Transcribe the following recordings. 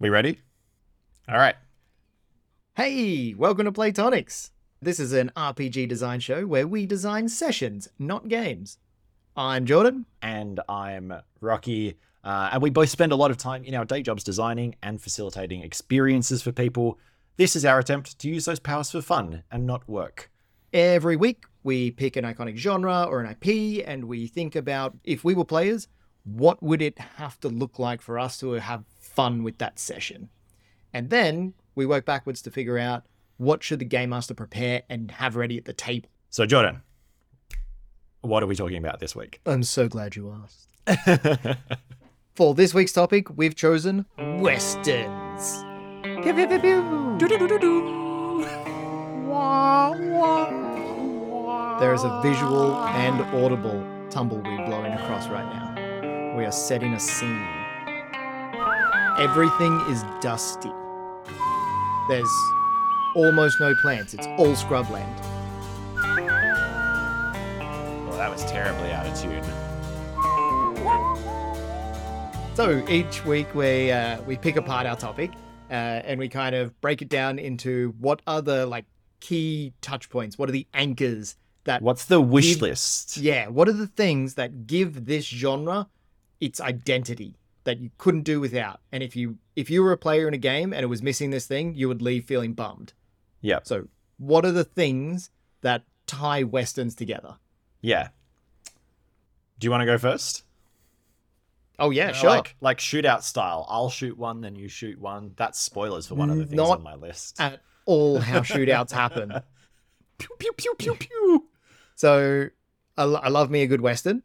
We ready? All right. Hey, welcome to Playtonics. This is an RPG design show where we design sessions, not games. I'm Jordan. And I'm Rocky. Uh, and we both spend a lot of time in our day jobs designing and facilitating experiences for people. This is our attempt to use those powers for fun and not work. Every week, we pick an iconic genre or an IP and we think about if we were players, what would it have to look like for us to have fun with that session? And then we work backwards to figure out what should the game master prepare and have ready at the table. So, Jordan, what are we talking about this week? I'm so glad you asked. For this week's topic, we've chosen westerns. Pew, pew, pew, pew. There is a visual and audible tumbleweed blowing across right now. We are setting a scene. Everything is dusty. There's almost no plants, it's all scrubland. Well, that was terribly out of tune. So each week we uh, we pick apart our topic uh, and we kind of break it down into what are the like key touch points, what are the anchors that What's the wish Give- list? yeah, what are the things that give this genre its identity that you couldn't do without? And if you if you were a player in a game and it was missing this thing, you would leave feeling bummed. Yeah. So what are the things that tie westerns together? Yeah. Do you want to go first? Oh yeah, You know, sure. Like, like shootout style. I'll shoot one, then you shoot one. That's spoilers for one of the things Not on my list. At all how shootouts happen. pew pew pew pew pew. So I, I love me a good western.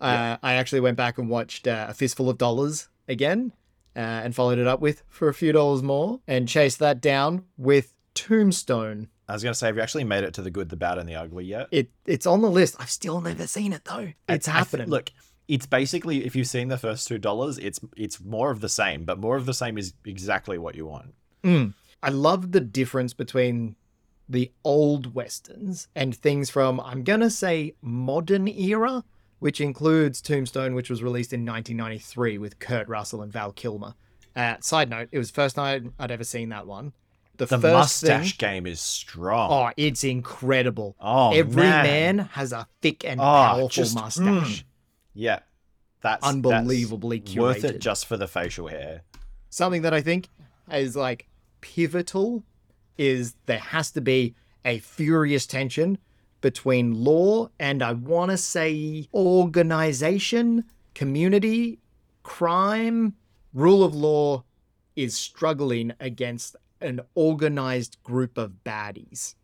Uh, I actually went back and watched uh, A Fistful of Dollars again uh, and followed it up with For a Few Dollars More and chased that down with Tombstone. I was gonna say, have you actually made it to the good, the bad, and the ugly yet? It It's on the list. I've still never seen it though. It's I- I th- happening. look, it's basically if you've seen the first two dollars, it's it's more of the same, but more of the same is exactly what you want. Mm. I love the difference between the old westerns and things from, I'm going to say, modern era, which includes Tombstone, which was released in 1993 with Kurt Russell and Val Kilmer. Uh, side note, it was the first time I'd ever seen that one. The, The first mustache thing, game is strong. oh, it's incredible. Oh, Every man. man. has a thick and Oh, powerful just- mustache. Yeah, that's Unbelievably that's worth it just for the facial hair. something that I think is like pivotal is there has to be a furious tension between law and I want to say organization, community, crime, rule of law is struggling against an organized group of baddies.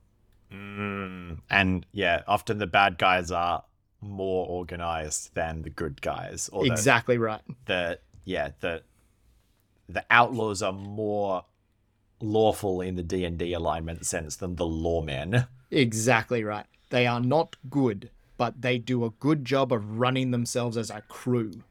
Mm. And yeah, often the bad guys are more organized than the good guys. Or the- Exactly right. the yeah the the outlaws are more lawful in the D and D alignment sense than the lawmen. Exactly right. They are not good, but they do a good job of running themselves as a crew.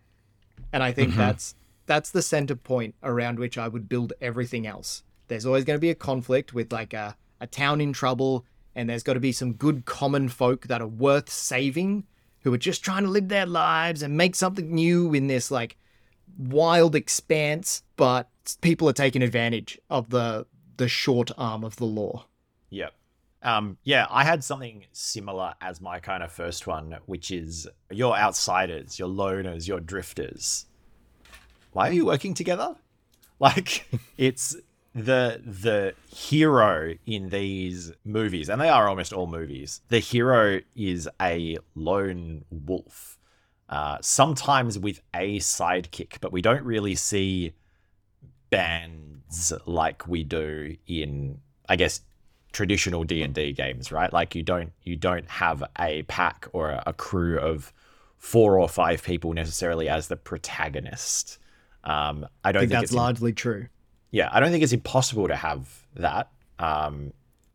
And I think mm-hmm. that's that's the center point around which I would build everything else. There's always going to be a conflict with like a, a town in trouble, and there's got to be some good common folk that are worth saving who are just trying to live their lives and make something new in this like wild expanse, but people are taking advantage of the the short arm of the law. Yep. Um, yeah, I had something similar as my kind of first one, which is you're outsiders, you're loners, you're drifters. Why are you working together? Like it's the the hero in these movies, and they are almost all movies. The hero is a lone wolf, uh, sometimes with a sidekick, but we don't really see bands like we do in, I guess, traditional D and D games, right? Like you don't you don't have a pack or a, a crew of four or five people necessarily as the protagonist. Um, I don't I think think that's largely true. yeah, I don't think it's impossible to have that. Um,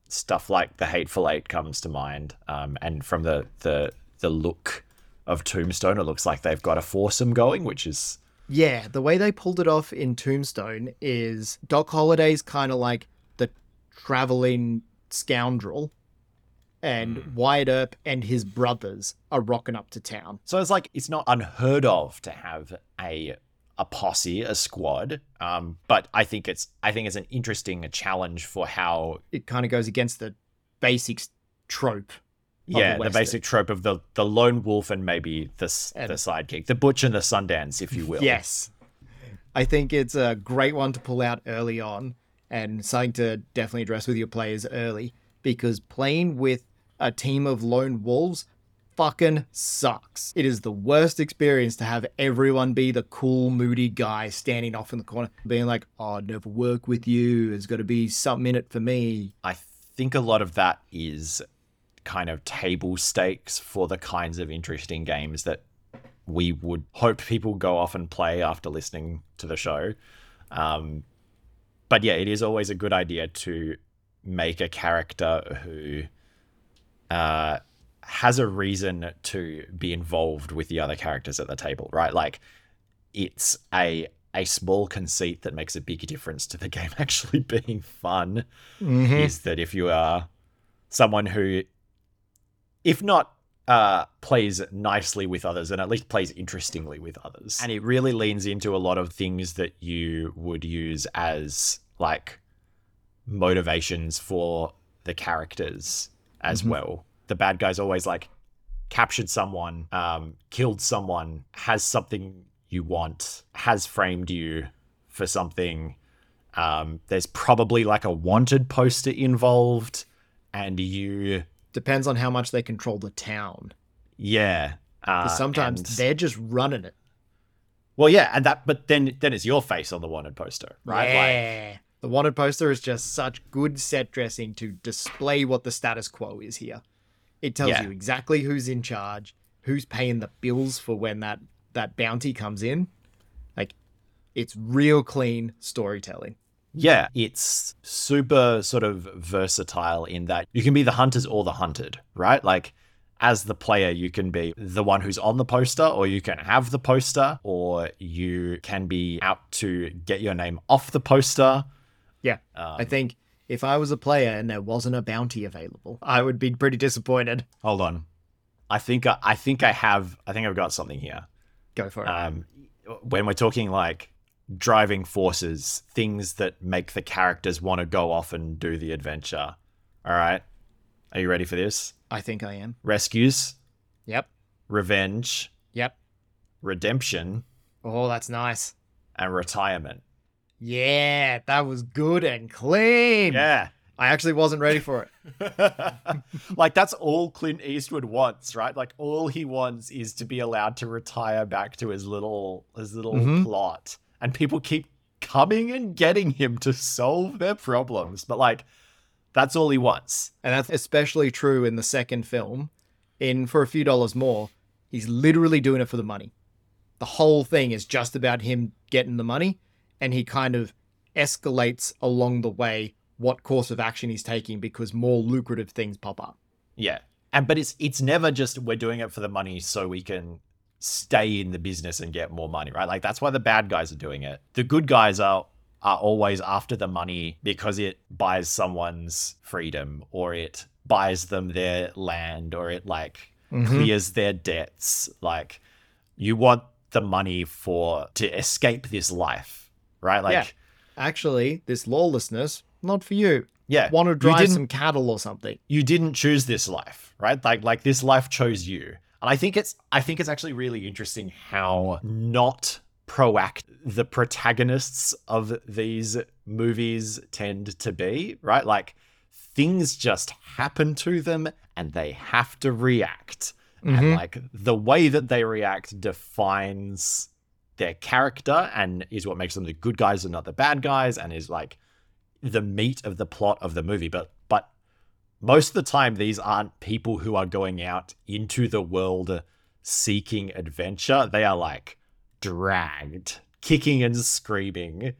stuff like the Hateful Eight comes to mind, um, and from the the the look of Tombstone, it looks like they've got a foursome going, which is Yeah, the way they pulled it off in Tombstone is Doc Holliday's kind of like the traveling scoundrel, and Hmm. Wyatt Earp and his brothers are rocking up to town. so it's like it's not unheard of to have a a posse, a squad. Um, but I think it's I think it's an interesting challenge for how It kind of goes against the basic trope. yeah the, Western. basic trope of the the lone wolf and maybe the And- the sidekick, the butch and the sundance, if you will. Yes. I think it's a great one to pull out early on and something to definitely address with your players early because playing with a team of lone wolves fucking sucks. It is the worst experience to have everyone be the cool, moody guy standing off in the corner, being like, oh, I'd never work with you. There's got to be something in it for me. I think a lot of that is kind of table stakes for the kinds of interesting games that we would hope people go off and play after listening to the show. Um, but yeah, it is always a good idea to make a character who uh, has a reason to be involved with the other characters at the table, right? Like it's a a small conceit that makes a big difference to the game actually being fun is that if you are someone who, if not uh, plays nicely with others, and at least plays interestingly with others, and it really leans into a lot of things that you would use as like motivations for the characters as well. The bad guy's always like captured someone, um, killed someone, has something you want, has framed you for something. Um, there's probably like a wanted poster involved, and you, Depends on how much they control the town. yeah. Uh, sometimes and- they're just running it. well, yeah, and that, but then then it's your face on the wanted poster, right? Like, Yeah. the wanted poster is just such good set dressing to display what the status quo is here. It tells Yeah. you exactly who's in charge, who's paying the bills for when that that bounty comes in. Like it's real clean storytelling. Yeah, it's super sort of versatile in that you can be the hunters or the hunted, right? Like, as the player, you can be the one who's on the poster, or you can have the poster, or you can be out to get your name off the poster. Yeah. I think if I was a player and there wasn't a bounty available, I would be pretty disappointed. Hold on, I think I, I think I have I think I've got something here. Go for it. Um, when we're talking like driving forces, things that make the characters want to go off and do the adventure. All right, are you ready for this? I think I am. Rescues. Yep. revenge, Yep. redemption, Oh, that's nice. and retirement. Yeah, that was good and clean. Yeah. I actually wasn't ready for it. like that's all Clint Eastwood wants, right? Like all he wants is to be allowed to retire back to his little his little Mhm. plot. And people keep coming and getting him to solve their problems. But like that's all he wants. And that's especially true in the second film. In For a Few Dollars More, he's literally doing it for the money. The whole thing is just about him getting the money, and he kind of escalates along the way what course of action he's taking because more lucrative things pop up. Yeah. And but it's it's never just we're doing it for the money so we can stay in the business and get more money, right? Like that's why the bad guys are doing it. The good guys are are always after the money because it buys someone's freedom or it buys them their land or it like Mhm. clears their debts. Like you want the money for to escape this life, right? Like Yeah. Actually, this lawlessness, not for you. yeah, Want to drive some cattle or something. you didn't choose this life, right? Like like this life chose you. And I think it's I think it's actually really interesting how not proactive the protagonists of these movies tend to be, right? Like things just happen to them and they have to react. And Mhm. like the way that they react defines their character and is what makes them the good guys and not the bad guys and is like the meat of the plot of the movie. But most of the time these aren't people who are going out into the world seeking adventure. They are like dragged, kicking and screaming,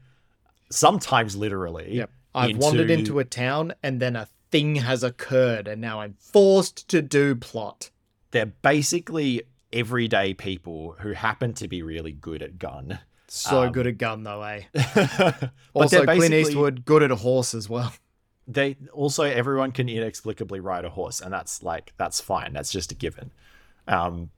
sometimes literally. Yep. I've wandered into a town and then a thing has occurred and now I'm forced to do plot. They're basically everyday people who happen to be really good at gun. So Um, good at gun though, eh? Also, Clint basically- Eastwood, good at a horse as well. They also everyone can inexplicably ride a horse and that's like that's fine that's just a given um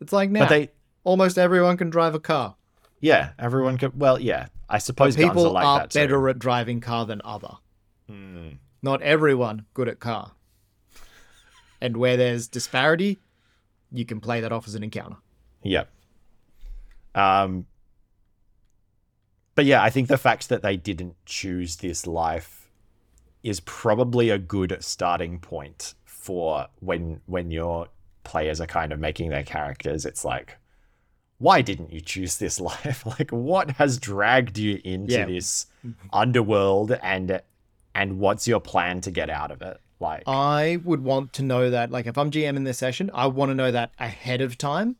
It's like now, but they almost everyone can drive a car. Yeah, everyone could. Well, yeah, I suppose guns People are like are that too. better at driving car than other. Hmm. Not everyone good at car. And where there's disparity, you can play that off as an encounter. Yep. Um. But yeah, I think the fact that they didn't choose this life is probably a good starting point for when when your players are kind of making their characters. It's like, why didn't you choose this life? like, what has dragged you into Yeah. this underworld, and and what's your plan to get out of it? Like, I would want to know that, like, if I'm GM in this session, I want to know that ahead of time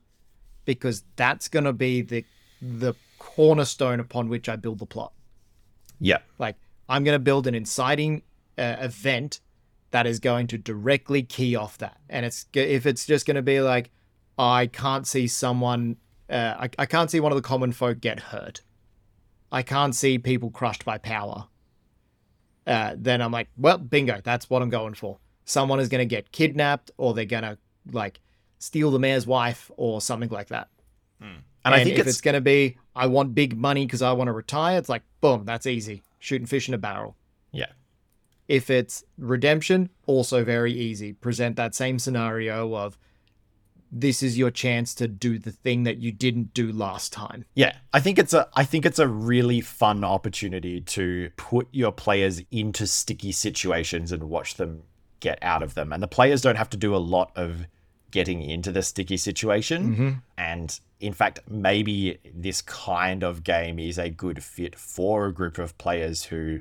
because that's going to be the the cornerstone upon which I build the plot. yeah, Like, I'm going to build an inciting uh, event that is going to directly key off that. And it's if it's just going to be like, I can't see someone, uh, I, I can't see one of the common folk get hurt. I can't see people crushed by power. Uh, then I'm like, well, bingo, that's what I'm going for. Someone is going to get kidnapped, or they're going to like steal the mayor's wife, or something like that. and, I think if it's, it's, going to be, I want big money because I want to retire, it's like, boom, that's easy. Shooting fish in a barrel. yeah, If it's redemption, also very easy. Present that same scenario of this is your chance to do the thing that you didn't do last time. Yeah, I think it's a I think it's a really fun opportunity to put your players into sticky situations and watch them get out of them. And the players don't have to do a lot of getting into the sticky situation. Mm-hmm. And in fact, maybe this kind of game is a good fit for a group of players who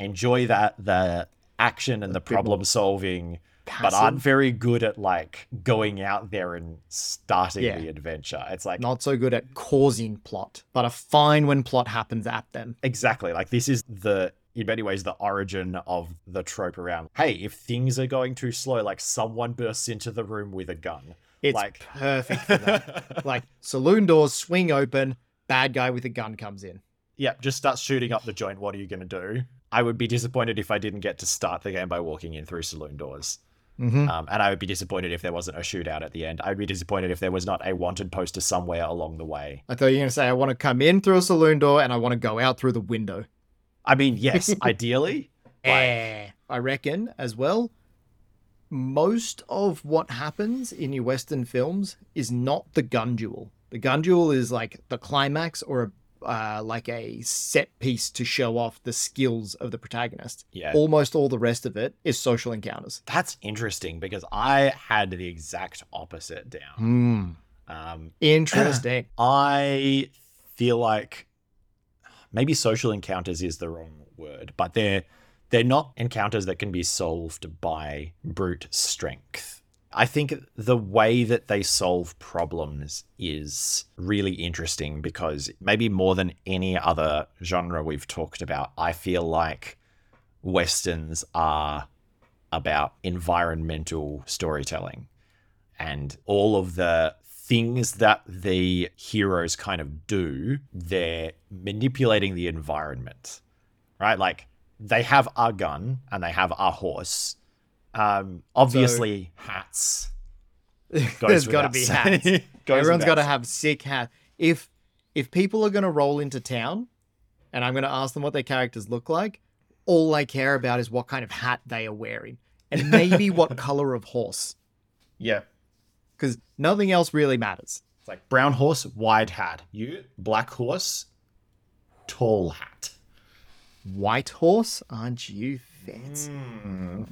enjoy that the action and the problem solving but Passive. aren't very good at like going out there and starting Yeah. the adventure. It's like Not so good at causing plot, but are fine when plot happens at them. Exactly. Like this is the in many ways the origin of the trope around hey, if things are going too slow, like someone bursts into the room with a gun. It's like perfect for that. like saloon doors swing open, bad guy with a gun comes in. yeah, just start shooting up the joint. What are you gonna do? I would be disappointed if I didn't get to start the game by walking in through saloon doors. Mm-hmm. Um, and I would be disappointed if there wasn't a shootout at the end. I'd be disappointed if there was not a wanted poster somewhere along the way. I thought you were going to say, I want to come in through a saloon door and I want to go out through the window. I mean, yes, ideally. Eh. I reckon as well. Most of what happens in your Western films is not the gun duel. The gun duel is like the climax or a, uh, like a set piece to show off the skills of the protagonist. Yeah. Almost all the rest of it is social encounters. That's interesting because I had the exact opposite down. Hmm. Um, Interesting. I feel like maybe social encounters is the wrong word, but they're they're not encounters that can be solved by brute strength. I think the way that they solve problems is really interesting because maybe more than any other genre we've talked about, I feel like westerns are about environmental storytelling and all of the things that the heroes kind of do, they're manipulating the environment, right? Like they have a gun and they have a horse. Um, obviously, hats. Goes There's got to be hats. Everyone's got to have sick hats. If if people are going to roll into town, and I'm going to ask them what their characters look like, all I care about is what kind of hat they are wearing, and maybe what color of horse, Yeah. because nothing else really matters. It's like brown horse, wide hat. You, black horse, tall hat. White horse, aren't you fancy? Hmm.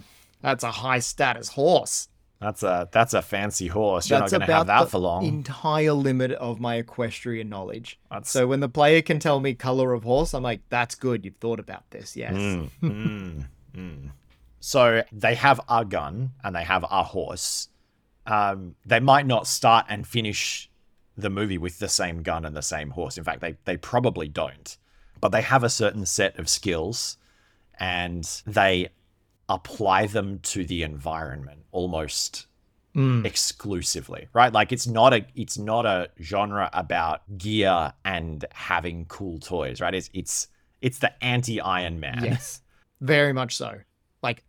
That's a high status horse. That's a that's a fancy horse. You're That's not going to have that the for long. entire limit of my equestrian knowledge. That's- So when the player can tell me color of horse, I'm like, that's good. You've thought about this. Yes. Mm, mm, mm. So they have a gun and they have a horse. Um, they might not start and finish the movie with the same gun and the same horse. In fact, they they probably don't. But they have a certain set of skills, and they apply them to the environment almost Mm. exclusively right like it's not a it's not a genre about gear and having cool toys right it's it's it's the anti iron man Yes, very much so. Like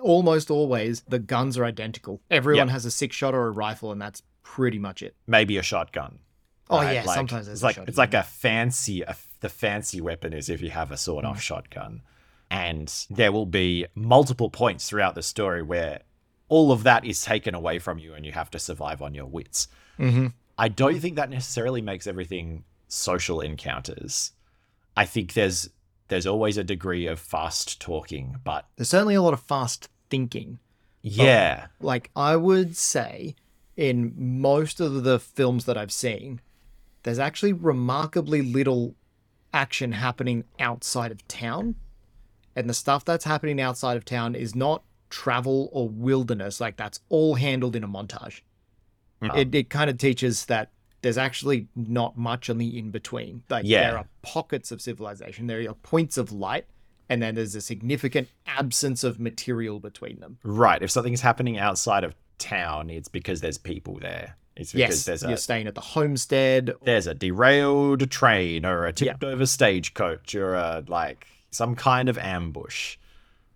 almost always, the guns are identical. Everyone Yep. has a six shot or a rifle, and that's pretty much it. maybe a shotgun Oh right? yeah, Like, sometimes there's it's a like shotgun. it's like a fancy. A, the fancy weapon is if you have a Mm. sawed-off shotgun, and there will be multiple points throughout the story where all of that is taken away from you, and you have to survive on your wits. Mhm. I don't think that necessarily makes everything social encounters. I think there's there's always a degree of fast talking, but There's certainly a lot of fast thinking. yeah, Like I would say, in most of the films that I've seen, there's actually remarkably little action happening outside of town. And the stuff that's happening outside of town is not travel or wilderness. Like that's all handled in a montage. Mhm. It, it kind of teaches that there's actually not much on the in between. Like Yeah. there are pockets of civilization, there are points of light, and then there's a significant absence of material between them. right. If something's happening outside of town, it's because there's people there. It's because Yes, there's you're staying at the homestead. there's a derailed train or a tipped over stagecoach or a like some kind of ambush.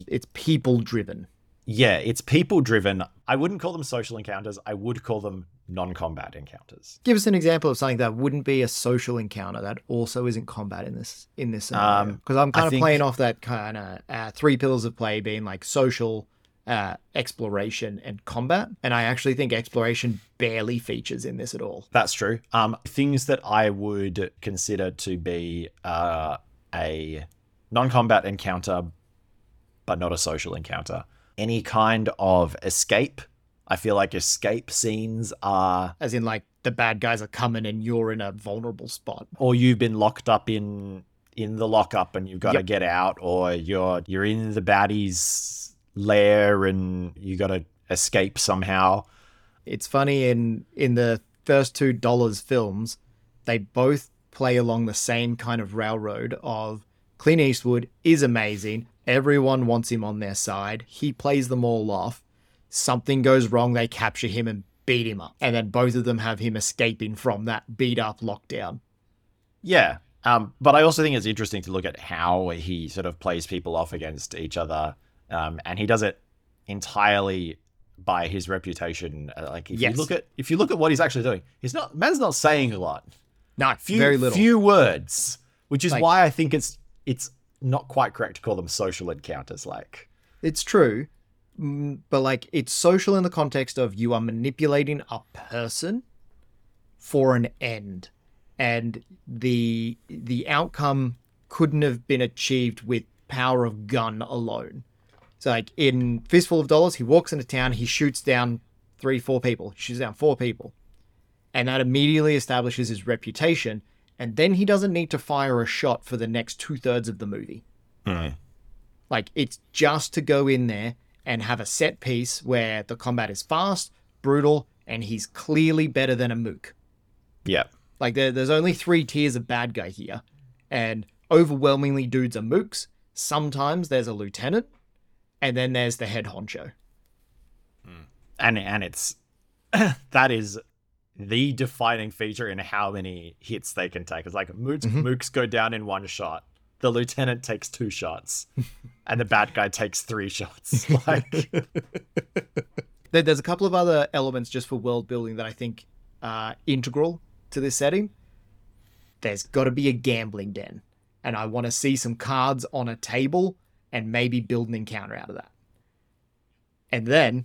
It's people driven. Yeah, it's people driven. I wouldn't call them social encounters. I would call them non-combat encounters. Give us an example of something that wouldn't be a social encounter that also isn't combat in this in this scenario. Um, Because I'm I kind of think- playing off that kind of uh, three pillars of play being like social, uh, exploration, and combat. And I actually think exploration barely features in this at all. That's true. Um, things that I would consider to be uh, a non-combat encounter, but not a social encounter. Any kind of escape. I feel like escape scenes are, As in, like the bad guys are coming and you're in a vulnerable spot. or you've been locked up in in the lockup and you've got to get out, or you're you're in the baddies' lair and you got to escape somehow. It's funny in in the first two dollars films, they both play along the same kind of railroad of Clint Eastwood is amazing. Everyone wants him on their side. He plays them all off. Something goes wrong, they capture him and beat him up. And then both of them have him escaping from that beat up lockdown. Yeah. Um, but I also think it's interesting to look at how he sort of plays people off against each other. Um, and he does it entirely by his reputation. Uh, like if Yes. you look at if you look at what he's actually doing, he's not man's not saying a lot. No, Few, very little. few words, which is Like- why I think it's it's not quite correct to call them social encounters. Like It's true, mm, but like it's social in the context of you are manipulating a person for an end, and the the outcome couldn't have been achieved with power of gun alone. So like in Fistful of Dollars, he walks into town, he shoots down three, four people, he shoots down four people, and that immediately establishes his reputation. And then he doesn't need to fire a shot for the next two thirds of the movie. Like it's just to go in there and have a set piece where the combat is fast, brutal, and he's clearly better than a mook. yeah, Like there, there's only three tiers of bad guy here, and overwhelmingly dudes are mooks. Sometimes there's a lieutenant, and then there's the head honcho. and and it's that is the defining feature in how many hits they can take. It's like mooks, Mhm. mooks go down in one shot. The lieutenant takes two shots, and the bad guy takes three shots. Like, there's a couple of other elements just for world building that I think are integral to this setting. There's got to be a gambling den, and I want to see some cards on a table and maybe build an encounter out of that. And then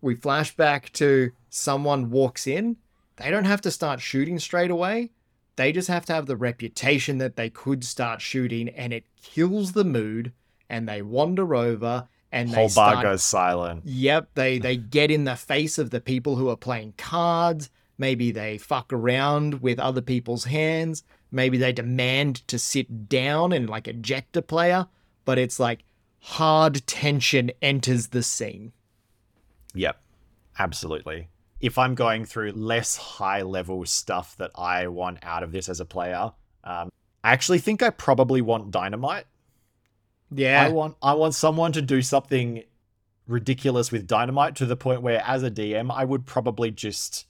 we flash back to someone walks in. They don't have to start shooting straight away. They just have to have the reputation that they could start shooting, and it kills the mood. And they wander over and they whole bar start goes silent. Yep, they they get in the face of the people who are playing cards. Maybe they fuck around with other people's hands. Maybe they demand to sit down and like eject a player. But it's like hard tension enters the scene. Yep, absolutely. If I'm going through less high level stuff that I want out of this as a player, um, I actually think I probably want dynamite. Yeah, I want I want someone to do something ridiculous with dynamite to the point where as a DM I would probably just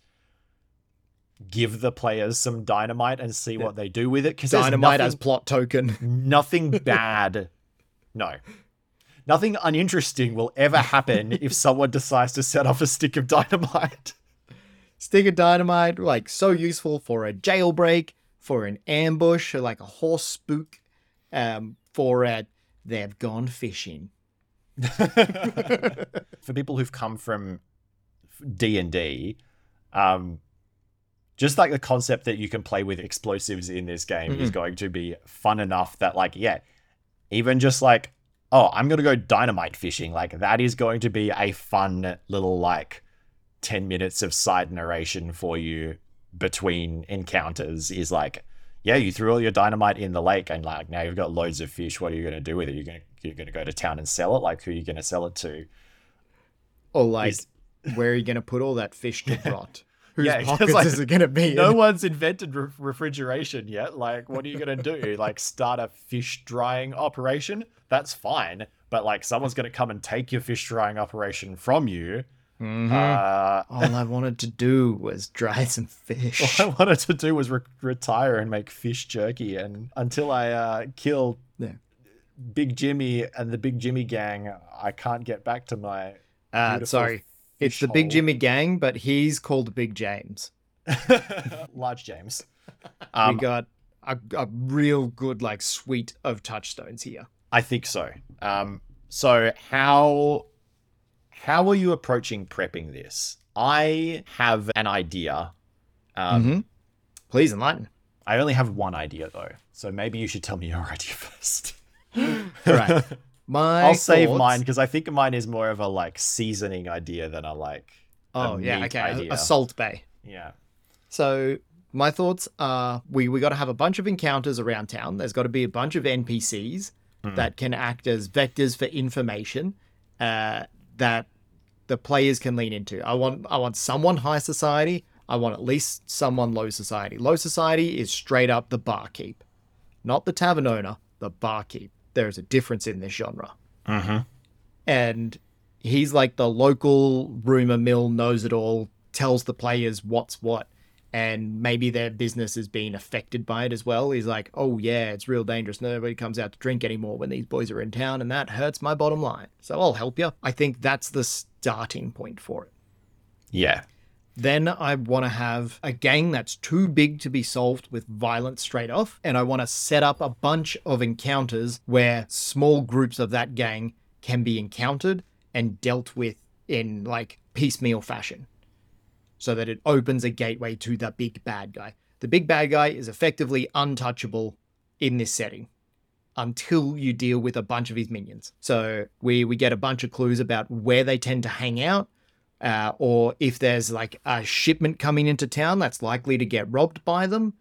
give the players some dynamite and see what they do with it because dynamite nothing, as plot token. nothing bad no nothing uninteresting will ever happen if someone decides to set off a stick of dynamite stick of dynamite, like so useful for a jailbreak, for an ambush, or like a horse spook, um, for a they've gone fishing. For people who've come from D and D, um, just like the concept that you can play with explosives in this game is Mhm. going to be fun enough that, like, yeah, even just like, oh, I'm gonna go dynamite fishing, like that is going to be a fun little like ten minutes of side narration for you between encounters. Is like, yeah, you threw all your dynamite in the lake, and like now you've got loads of fish. What are you gonna do with it? You're gonna you're gonna go to town and sell it. Like, who are you gonna sell it to? Or like, Is- where are you going to put all that fish to rot? Whose Yeah, pockets like, is it going to be? no in? one's invented re- refrigeration yet. Like, what are you gonna do? Like, start a fish drying operation? That's fine, but like, someone's gonna come and take your fish drying operation from you. Mhm. Uh, all I wanted to do was dry some fish. all I wanted to do was re- retire and make fish jerky, and until I uh, kill Yeah. Big Jimmy and the Big Jimmy gang, I can't get back to my Uh, beautiful sorry, it's fish the Big. Jimmy gang, but he's called Big James. large James. we Um, got a, a real good like suite of touchstones here. I think so. Um, so how how are you approaching prepping this? I have an idea. Um, Mhm. Please enlighten. I only have one idea though, so maybe you should tell me your idea first. Right. My I'll save mine because I think mine is more of a like seasoning idea than a like. a Oh yeah, meat okay. a- idea. A Salt Bae. Yeah. So my thoughts are we we got to have a bunch of encounters around town. There's got to be a bunch of NPCs Hmm. that can act as vectors for information uh, that the players can lean into. I want I want someone high society. I want at least someone low society. Low society is straight up the barkeep, not the tavern owner, the barkeep. There is a difference in this genre Mm-hmm. and he's like the local rumor mill knows it all tells the players what's what and maybe their business is being affected by it as well he's like oh yeah it's real dangerous nobody comes out to drink anymore when these boys are in town and that hurts my bottom line so i'll help you i think that's the starting point for it Yeah. then I want to have a gang that's too big to be solved with violence straight off. And I want to set up a bunch of encounters where small groups of that gang can be encountered and dealt with in like piecemeal fashion so that it opens a gateway to the big bad guy. The big bad guy is effectively untouchable in this setting until you deal with a bunch of his minions. So we we get a bunch of clues about where they tend to hang out, uh, or if there's like a shipment coming into town that's likely to get robbed by them,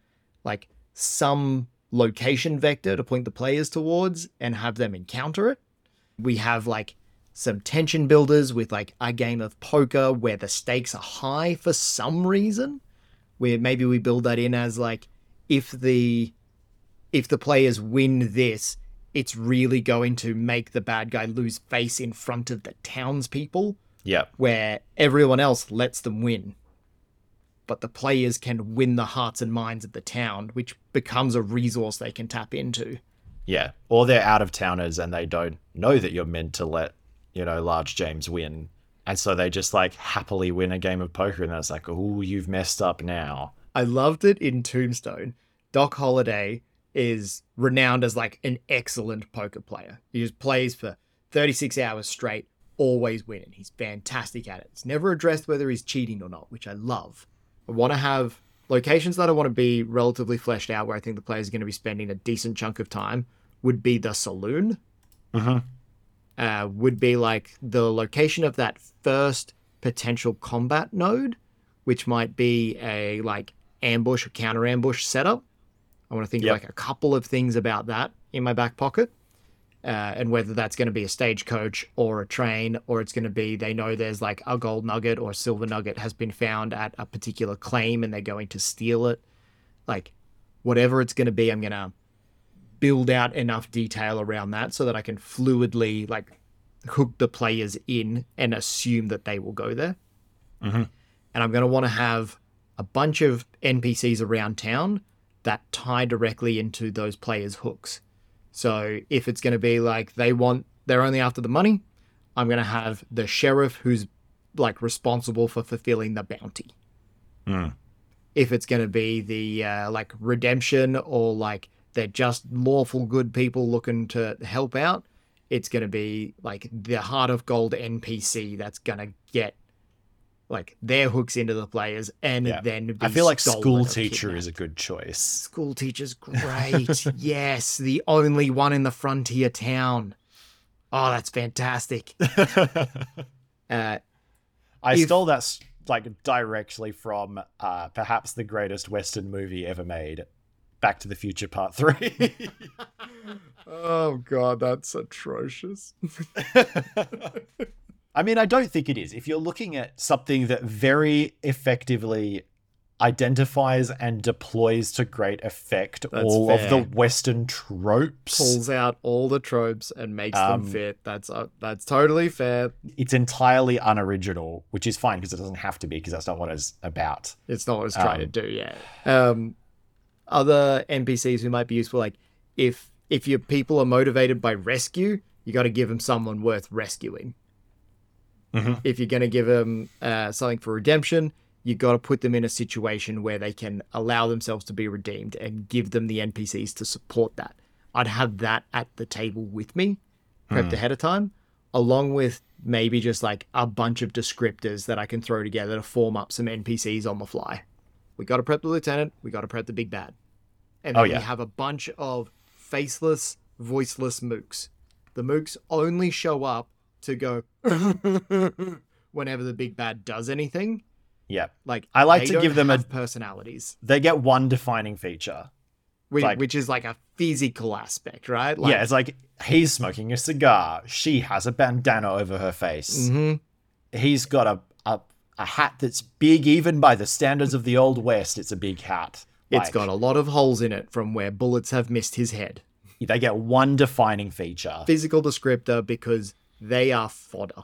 like some location vector to point the players towards and have them encounter it. We have like some tension builders with like a game of poker where the stakes are high for some reason. Where maybe we build that in as like if the if the players win this, it's really going to make the bad guy lose face in front of the townspeople Yep. where everyone else lets them win. But the players can win the hearts and minds of the town, which becomes a resource they can tap into. Yeah. Or they're out of towners and they don't know that you're meant to let, you know, large James win. And so they just like happily win a game of poker and then it's like, oh, you've messed up now. I loved it in Tombstone. Doc Holliday is renowned as like an excellent poker player. He just plays for 36 hours straight, always winning. He's fantastic at it. It's never addressed whether he's cheating or not, which I love. I want to have locations that I want to be relatively fleshed out where I think the players are going to be spending a decent chunk of time would be the saloon. Mm-hmm. Uh, would be like the location of that first potential combat node, which might be a like ambush or counter ambush setup. I want to think Yep. like a couple of things about that in my back pocket. Uh, and whether that's going to be a stagecoach or a train, or it's going to be they know there's like a gold nugget or silver nugget has been found at a particular claim and they're going to steal it. Like, whatever it's going to be, I'm going to build out enough detail around that so that I can fluidly like hook the players in and assume that they will go there. Mhm. And I'm going to want to have a bunch of NPCs around town that tie directly into those players' hooks. So if it's going to be like they want, they're only after the money, I'm going to have the sheriff who's like responsible for fulfilling the bounty. Mm. If it's going to be the uh, like redemption or like they're just lawful good people looking to help out, it's going to be like the heart of gold NPC that's going to get like their hooks into the players and Yeah. then be I feel like school teacher kidnapped. is a good choice. School teacher's great. yes, the only one in the frontier town. Oh, that's fantastic. Uh, I If- stole that like directly from uh, perhaps the greatest Western movie ever made, Back to the Future Part Three. oh god, that's atrocious. I mean, I don't think it is. If you're looking at something that very effectively identifies and deploys to great effect That's all of the. Western tropes, Pulls out all the tropes and makes Um, them fit. That's uh, that's totally fair. it's entirely unoriginal, which is fine because it doesn't have to be because that's not what it's about. It's not what it's trying Um, to do. Yeah. Um, other NPCs who might be useful, like if if your people are motivated by rescue, you got to give them someone worth rescuing. Mhm. If you're going to give them uh, something for redemption, you got to put them in a situation where they can allow themselves to be redeemed and give them the NPCs to support that. I'd have that at the table with me, prepped ahead of time, along with maybe just like a bunch of descriptors that I can throw together to form up some NPCs on the fly. We got to prep the lieutenant. We got to prep the big bad, and Oh, yeah. we have a bunch of faceless, voiceless mooks. The mooks only show up to go whenever the big bad does anything. Yeah. Like I like they to give them a- personalities, They get one defining feature. which, Like- which is like a physical aspect, right? Like, yeah, it's like he's smoking a cigar. She has a bandana over her face. mhm. He's got a, a a hat that's big, even by the standards of the old west. It's a big hat. It's got a lot of holes in it from where bullets have missed his head. They get one defining feature. Physical descriptor because they are fodder.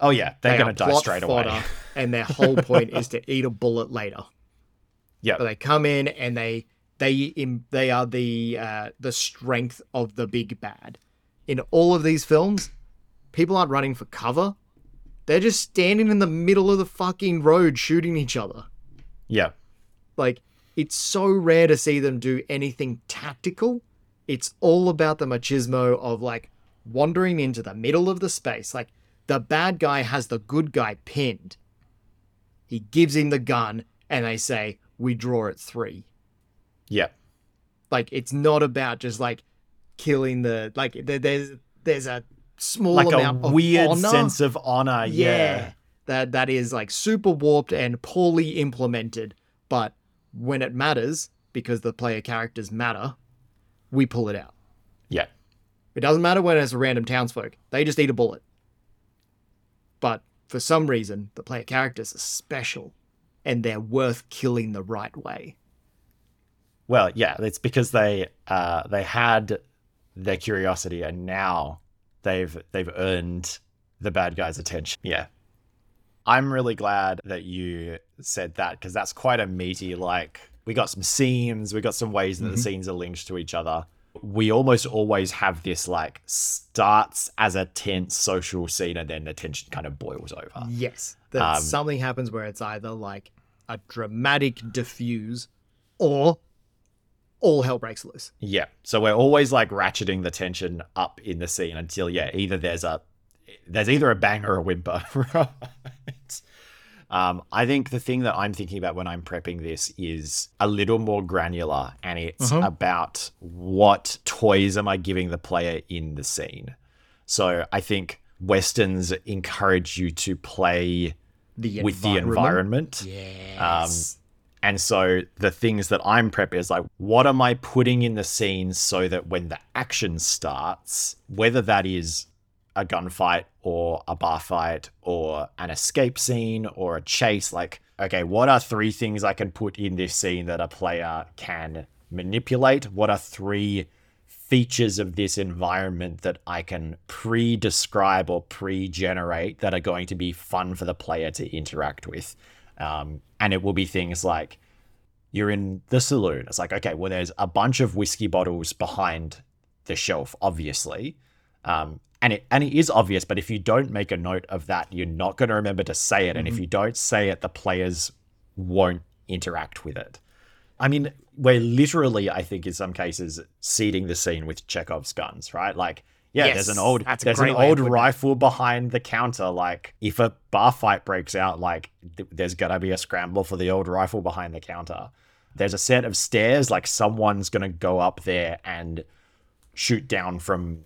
Oh yeah, they're They gonna die plot straight fodder, away. and their whole point is to eat a bullet later. Yeah. But they come in and they they they are the uh, the strength of the big bad. In all of these films, people aren't running for cover. They're just standing in the middle of the fucking road shooting each other. Yeah. Like it's so rare to see them do anything tactical. It's all about the machismo of like wandering into the middle of the space. Like the bad guy has the good guy pinned. He gives him the gun and they say, "We draw at 3." Yeah. Like it's not about just like killing the like there- there's there's a small Like a amount of weird honor. sense of honor. Yeah. That that is like super warped and poorly implemented, but when it matters, because the player characters matter, we pull it out. Yeah. It doesn't matter when it's a random townsfolk. They just eat a bullet. But for some reason, the player characters are special and they're worth killing the right way. Well, yeah, it's because they uh they had their curiosity and now they've they've earned the bad guy's attention. Yeah. I'm really glad that you said that because that's quite a meaty like we got some scenes, we got some ways that the Mhm. scenes are linked to each other. We almost always have this like starts as a tense social scene and then the tension kind of boils over. Yes. That Um, something happens where it's either like a dramatic diffuse or all hell breaks loose. Yeah. So we're always like ratcheting the tension up in the scene until yeah, either there's a there's either a bang or a whimper. right? Um, I think the thing that I'm thinking about when I'm prepping this is a little more granular, and it's Mhm. about what toys am I giving the player in the scene. So I think westerns encourage you to play The with the environment. Yes. And so the things that I'm prepping is like, what am I putting in the scene so that when the action starts, whether that is a gunfight or a bar fight or an escape scene or a chase, like, okay, what are three things I can put in this scene that a player can manipulate? What are three features of this environment that I can pre describe or pre generate that are going to be fun for the player to interact with? Um, and it will be things like you're in the saloon. It's like, okay, well, there's a bunch of whiskey bottles behind the shelf, obviously. Um, and it and it is obvious, but if you don't make a note of that, you're not going to remember to say it. And if Mhm. you don't say it, the players won't interact with it. I mean, we're literally, I think, in some cases, seeding the scene with Chekhov's guns, right? Like, yeah, Yes, there's an old there's an great way of old it. rifle behind the counter. Like, if a bar fight breaks out, like th- there's gonna be a scramble for the old rifle behind the counter. There's a set of stairs, like someone's gonna go up there and shoot down from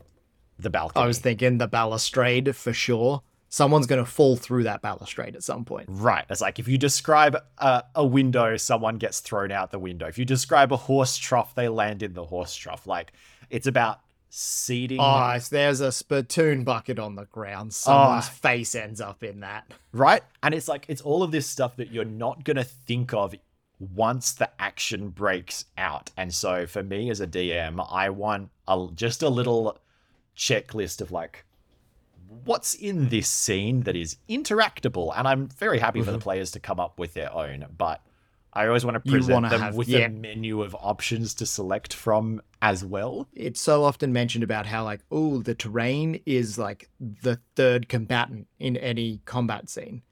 the balcony. I was thinking the balustrade for sure. Someone's going to fall through that balustrade at some point. Right. It's like if you describe a, a window, someone gets thrown out the window. If you describe a horse trough, they land in the horse trough. Like it's about seeding. Oh, if there's a spittoon bucket on the ground. Someone's Oh. face ends up in that. right? And it's like it's all of this stuff that you're not gonna think of once the action breaks out. And so for me as a DM, I want a, just a little checklist of like what's in this scene that is interactable. And I'm very happy for the mm-hmm. players to come up with their own, but I always want to. Present them have- with yeah. a menu of options to select from as well. It's so often mentioned about how, like, oh, the terrain is like the third combatant in any combat scene.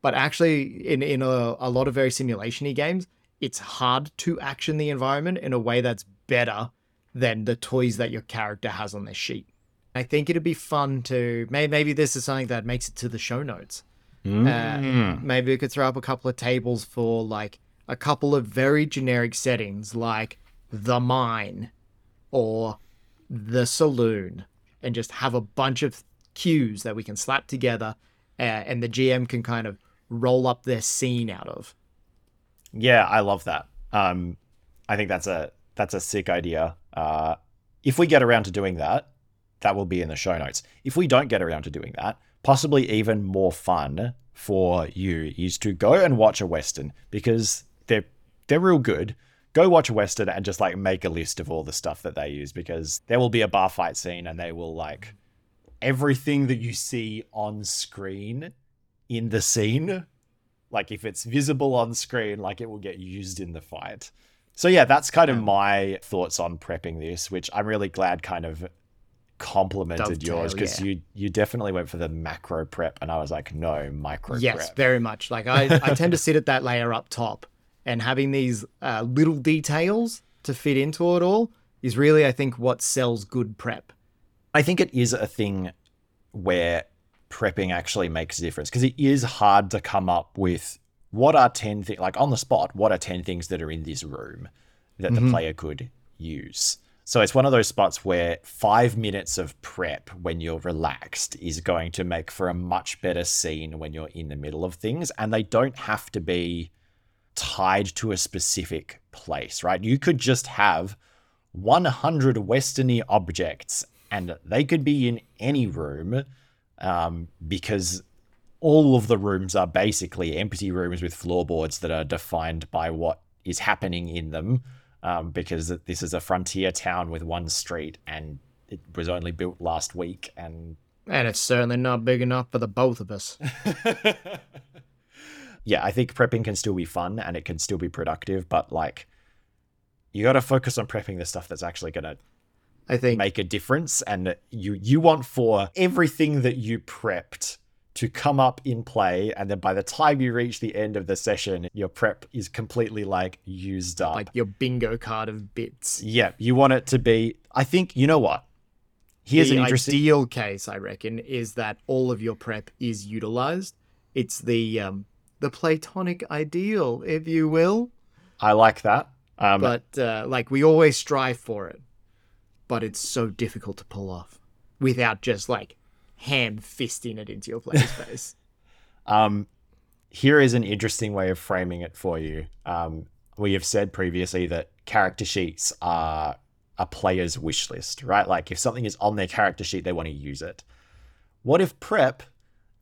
But actually, in, in a, a lot of very simulation y games, it's hard to action the environment in a way that's better than the toys that your character has on their sheet. I think it'd be fun to maybe, maybe this is something that makes it to the show notes. Uh, maybe we could throw up a couple of tables for like a couple of very generic settings like the mine or the saloon and just have a bunch of cues that we can slap together uh, and the GM can kind of roll up their scene out of. Yeah, I love that. Um, I think that's a that's a sick idea. Uh, if we get around to doing that, that will be in the show notes. If we don't get around to doing that, possibly even more fun for you is to go and watch a western because they're they're real good. Go watch a western and just like make a list of all the stuff that they use because there will be a bar fight scene and they will like everything that you see on screen in the scene like if it's visible on screen like it will get used in the fight so yeah that's kind of my thoughts on prepping this which i'm really glad kind of complemented yours because yeah. you you definitely went for the macro prep and i was like no micro Yes, prep very much. Like I, I tend to sit at that layer up top and having these uh, little details to fit into it all is really, I think, what sells good prep. I think it is a thing where prepping actually makes a difference because it is hard to come up with what are 10 things, like on the spot, what are 10 things that are in this room that the player could use. So it's one of those spots where five minutes of prep when you're relaxed is going to make for a much better scene when you're in the middle of things. And they don't have to be tied to a specific place, right? You could just have 100 westerny objects and they could be in any room um, because all of the rooms are basically empty rooms with floorboards that are defined by what is happening in them um, because this is a frontier town with one street and it was only built last week and And it's certainly not big enough for the both of us. yeah, I think prepping can still be fun and it can still be productive, but like you got to focus on prepping the stuff that's actually going to I think make a difference and you you want for everything that you prepped to come up in play and then by the time you reach the end of the session your prep is completely like used up. like your bingo card of bits. yeah, you want it to be I think you know what? Here's the an interesting ideal case, I reckon, is that all of your prep is utilized. It's the um, the platonic ideal, if you will. I like that. Um but uh, like we always strive for it, but it's so difficult to pull off without just like ham fisting it into your player's face. Um, here is an interesting way of framing it for you. Um, we have said previously that character sheets are a player's wish list, right? Like if something is on their character sheet, they want to use it. What if prep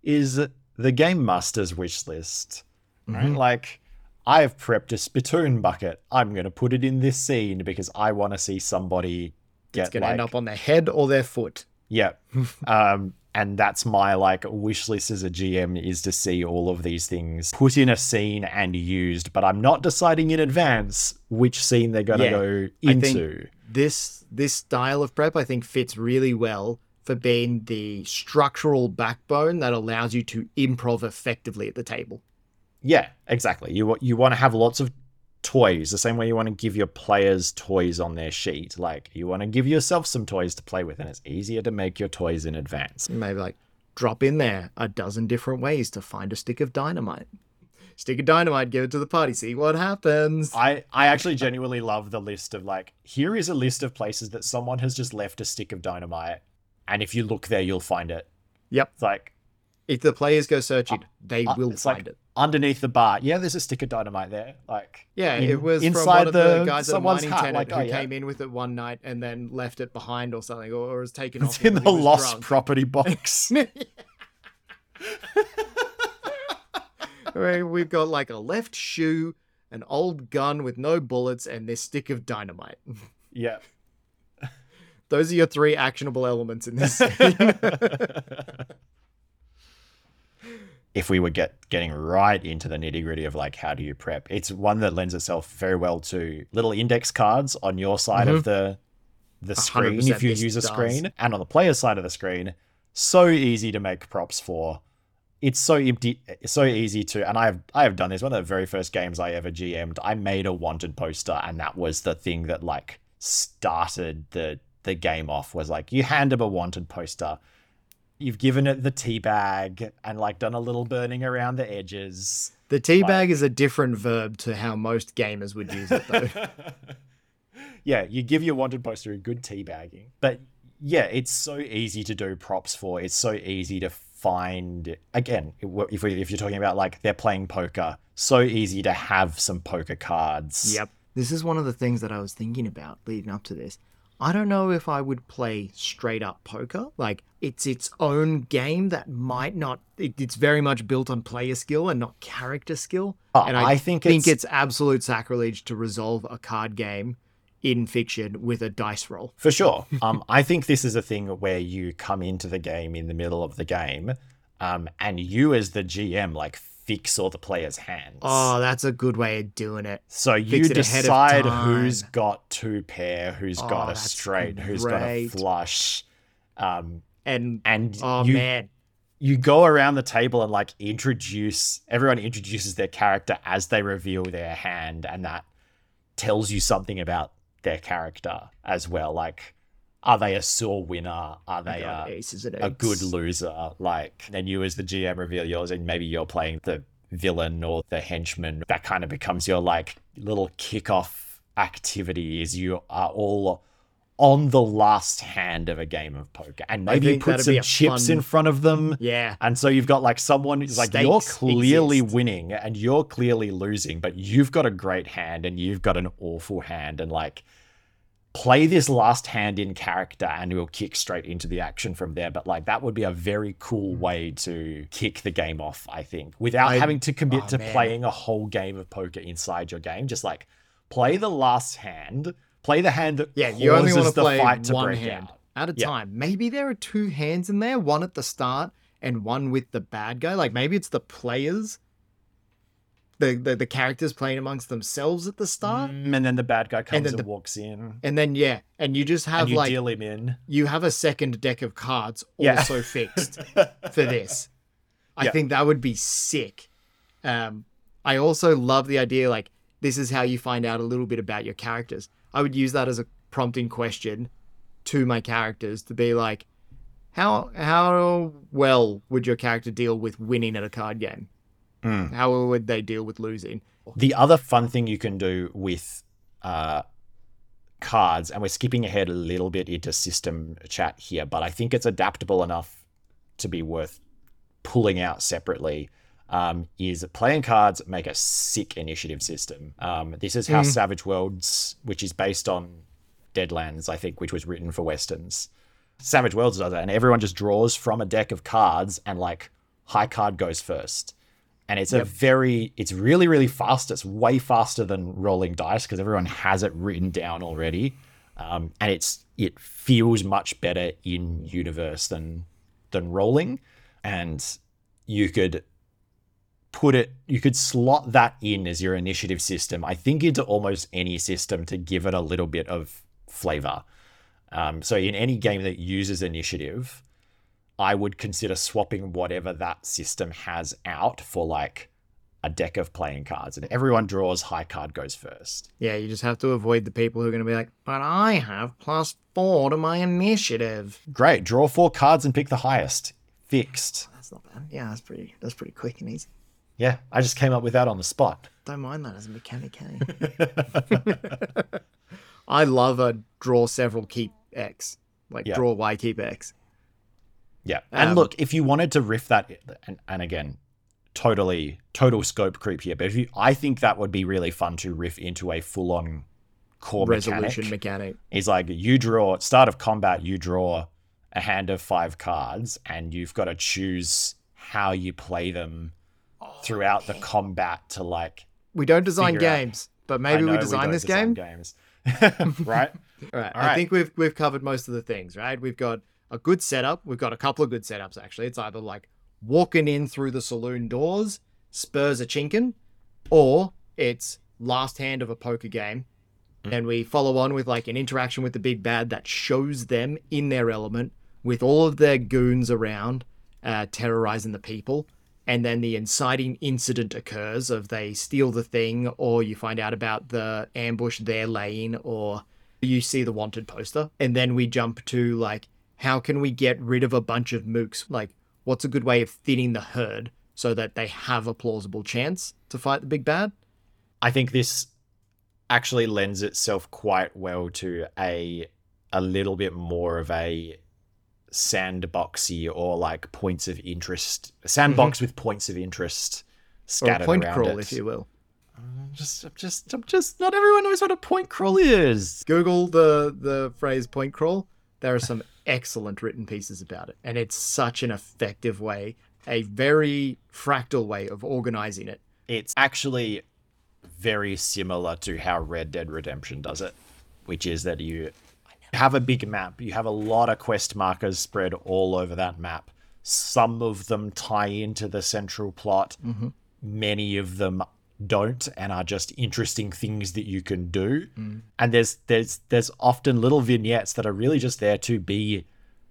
is the game master's wish list? Right? Like I've prepped a spittoon bucket. I'm going to put it in this scene because I want to see somebody get It's gonna end up on their head or their foot. yeah. um, and that's my like wish list as a GM is to see all of these things put in a scene and used, but I'm not deciding in advance which scene they're gonna Yeah, go into. This this style of prep I think fits really well for being the structural backbone that allows you to improv effectively at the table. Yeah, exactly. You you want to have lots of toys, the same way you want to give your players toys on their sheet. Like you want to give yourself some toys to play with, and it's easier to make your toys in advance. Maybe like drop in there a dozen different ways to find a stick of dynamite. Stick of dynamite, give it to the party, see what happens. I, I actually genuinely love the list of like, here is a list of places that someone has just left a stick of dynamite. And if you look there, you'll find it. Yep. It's like If the players go searching, they uh, will find like it. underneath the bar. Yeah, there's a stick of dynamite there. Like Yeah, in- it was from inside one of the, the- guys at mining hat, tenant like, who oh, yeah. came in with it one night and then left it behind or something, or, or was taken it's off. in the lost drunk. property box. Where We've got like a left shoe, an old gun with no bullets, and this stick of dynamite. yeah. Those are your three actionable elements in this scene. if we were get getting right into the nitty gritty of like how do you prep, it's one that lends itself very well to little index cards on your side of mm-hmm. the the screen if you use a does. screen, and on the player's side of the screen, so easy to make props for. It's so empty, so easy to, and I have I have done this. One of the very first games I ever GM'd, I made a wanted poster, and that was the thing that like started the the game off. Was like you hand him a wanted poster, you've given it the tea bag and like done a little burning around the edges. the teabag is a different verb to how most gamers would use it, though. yeah, you give your wanted poster a good tea bagging. But yeah, it's so easy to do props for. It's so easy to find again, if we, if you're talking about like they're playing poker, so easy to have some poker cards. Yep. This is one of the things that I was thinking about leading up to this. I don't know if I would play straight up poker. Like it's its own game that might not. It, it's very much built on player skill and not character skill. Oh, and I think think it's- it's absolute sacrilege to resolve a card game in fiction with a dice roll. For sure. Um, I think this is a thing where you come into the game in the middle of the game, um, and you as the GM like fix all the players' hands. Oh, that's a good way of doing it. So you it decide who's got two pair, who's Oh, got a straight, who's got a flush, um, And and oh you man, you go around the table and like introduce everyone introduces their character as they reveal their hand, and that tells you something about their character as well. Like, are they a sore winner? Are they a a good loser. Like, then you as the GM reveal yours, and maybe you're playing the villain or the henchman. That kind of becomes your like little kickoff activity. Is you are all on the last hand of a game of poker, and maybe you put some chips fun- in front of them. Yeah. And so you've got like someone who's like you're clearly exist. winning and you're clearly losing, but you've got a great hand and you've got an awful hand, and like play this last hand in character and we'll kick straight into the action from there. But like that would be a very cool hmm. way to kick the game off, I think, without I- having to commit oh, to man. playing a whole game of poker inside your game. Just like play the last hand, play the hand that Yeah, you only want to the play fight to one hand out. at a Yeah. time. Maybe there are two hands in there, one at the start and one with the bad guy. Like maybe it's the players, the the, the characters playing amongst themselves at the start, Mm, and then the bad guy comes then and, the- walks in. and then yeah, and you just have And you like deal him in. you have a second deck of cards Yeah. also fixed for this. I Yeah. think that would be sick. Um, I also love the idea like this is how you find out a little bit about your characters. I would use that as a prompting question to my characters to be like, how how well would your character deal with winning at a card game? Mm. How would they deal with losing? The other fun thing you can do with uh, cards, and we're skipping ahead a little bit into system chat here, but I think it's adaptable enough to be worth pulling out separately. Um, is playing cards make a sick initiative system. Um, this is how Mm. Savage Worlds, which is based on Deadlands, I think, which was written for Westerns. Savage Worlds does it, and everyone just draws from a deck of cards, and like high card goes first and it's a very it's really really fast. It's way faster than rolling dice because everyone has it written down already. Um, and it's it feels much better in universe than than rolling. And you could put it you could slot that in as your initiative system. I think into almost any system to give it a little bit of flavor. Um, so in any game that uses initiative I would consider swapping whatever that system has out for like a deck of playing cards, and everyone draws high card goes first. Yeah, you just have to avoid the people who are going to be like, but I have plus four to my initiative. Great, draw four cards and pick the highest. Fixed. That's not bad. Yeah, that's pretty. That's pretty quick and easy. Yeah, I just came up with that on the spot. Don't mind that as a mechanic, hey? I love a draw several keep X, like Yeah. draw Y keep X. Yeah. And Um, look, if you wanted to riff that, and, and again, totally, total scope creep here, but if you, I think that would be really fun to riff into a full on core resolution mechanic. Is like you draw, start of combat, you draw a hand of five cards, and you've got to choose how you play them throughout the combat to like. We don't design Figure out. games, but maybe we design don't this design game. Games. right? All right. All I think we've we've covered most of the things, right? We've got a good setup. We've got a couple of good setups actually. It's either like walking in through the saloon doors, spurs a chinkin, or it's last hand of a poker game. And we follow on with like an interaction with the big bad that shows them in their element with all of their goons around, uh, terrorizing the people. And then the inciting incident occurs of they steal the thing, or you find out about the ambush they're laying, or you see the wanted poster. And then we jump to like, how can we get rid of a bunch of mooks? Like, what's a good way of thinning the herd so that they have a plausible chance to fight the big bad? I think this actually lends itself quite well to a a little bit more of a sandboxy or like points of interest sandbox mm-hmm. with points of interest Or a scattered point around crawl, it. if you will. I'm just I'm just I'm just not everyone knows what a point crawl is. Google the the phrase point crawl. There are some excellent written pieces about it, and it's such an effective way, a very fractal way of organizing it. It's actually very similar to how Red Dead Redemption does it, which is that you have a big map, you have a lot of quest markers spread all over that map. Some of them tie into the central plot, mm-hmm. many of them don't and are just interesting things that you can do. And there's there's there's often little vignettes that are really just there to be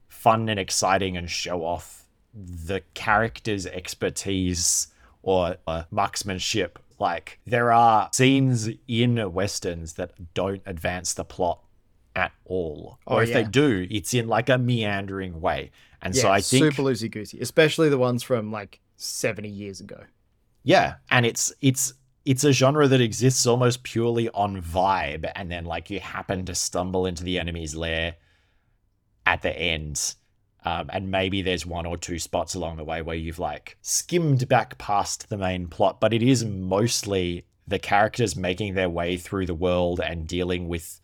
fun and exciting and show off the character's expertise or uh, marksmanship. Like there are scenes in westerns that don't advance the plot at all, or Oh, if they do, it's in like a meandering way. And Yeah, so I think super loosey goosey, especially the ones from like seventy years ago. Yeah, and it's it's it's a genre that exists almost purely on vibe, and then like you happen to stumble into the enemy's lair at the end, um, and maybe there's one or two spots along the way where you've like skimmed back past the main plot, but it is mostly the characters making their way through the world and dealing with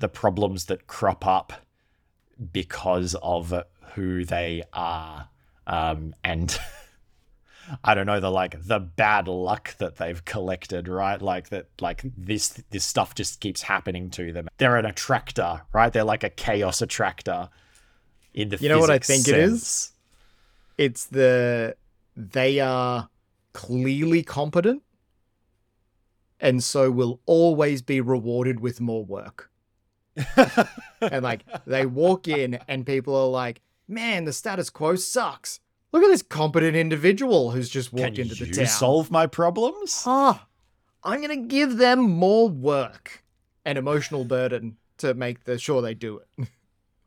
the problems that crop up because of who they are, um, and. I don't know the like the bad luck that they've collected, right? Like that, like this this stuff just keeps happening to them. They're an attractor, right? They're like a chaos attractor. In the You know what I think it is? It's the they are clearly competent, and so will always be rewarded with more work. and like they walk in and people are like, "Man, the status quo sucks. Look at this competent individual who's just Can walked into you the town." solve my problems? Ah, I'm gonna give them more work and emotional burden to make the sure they do it.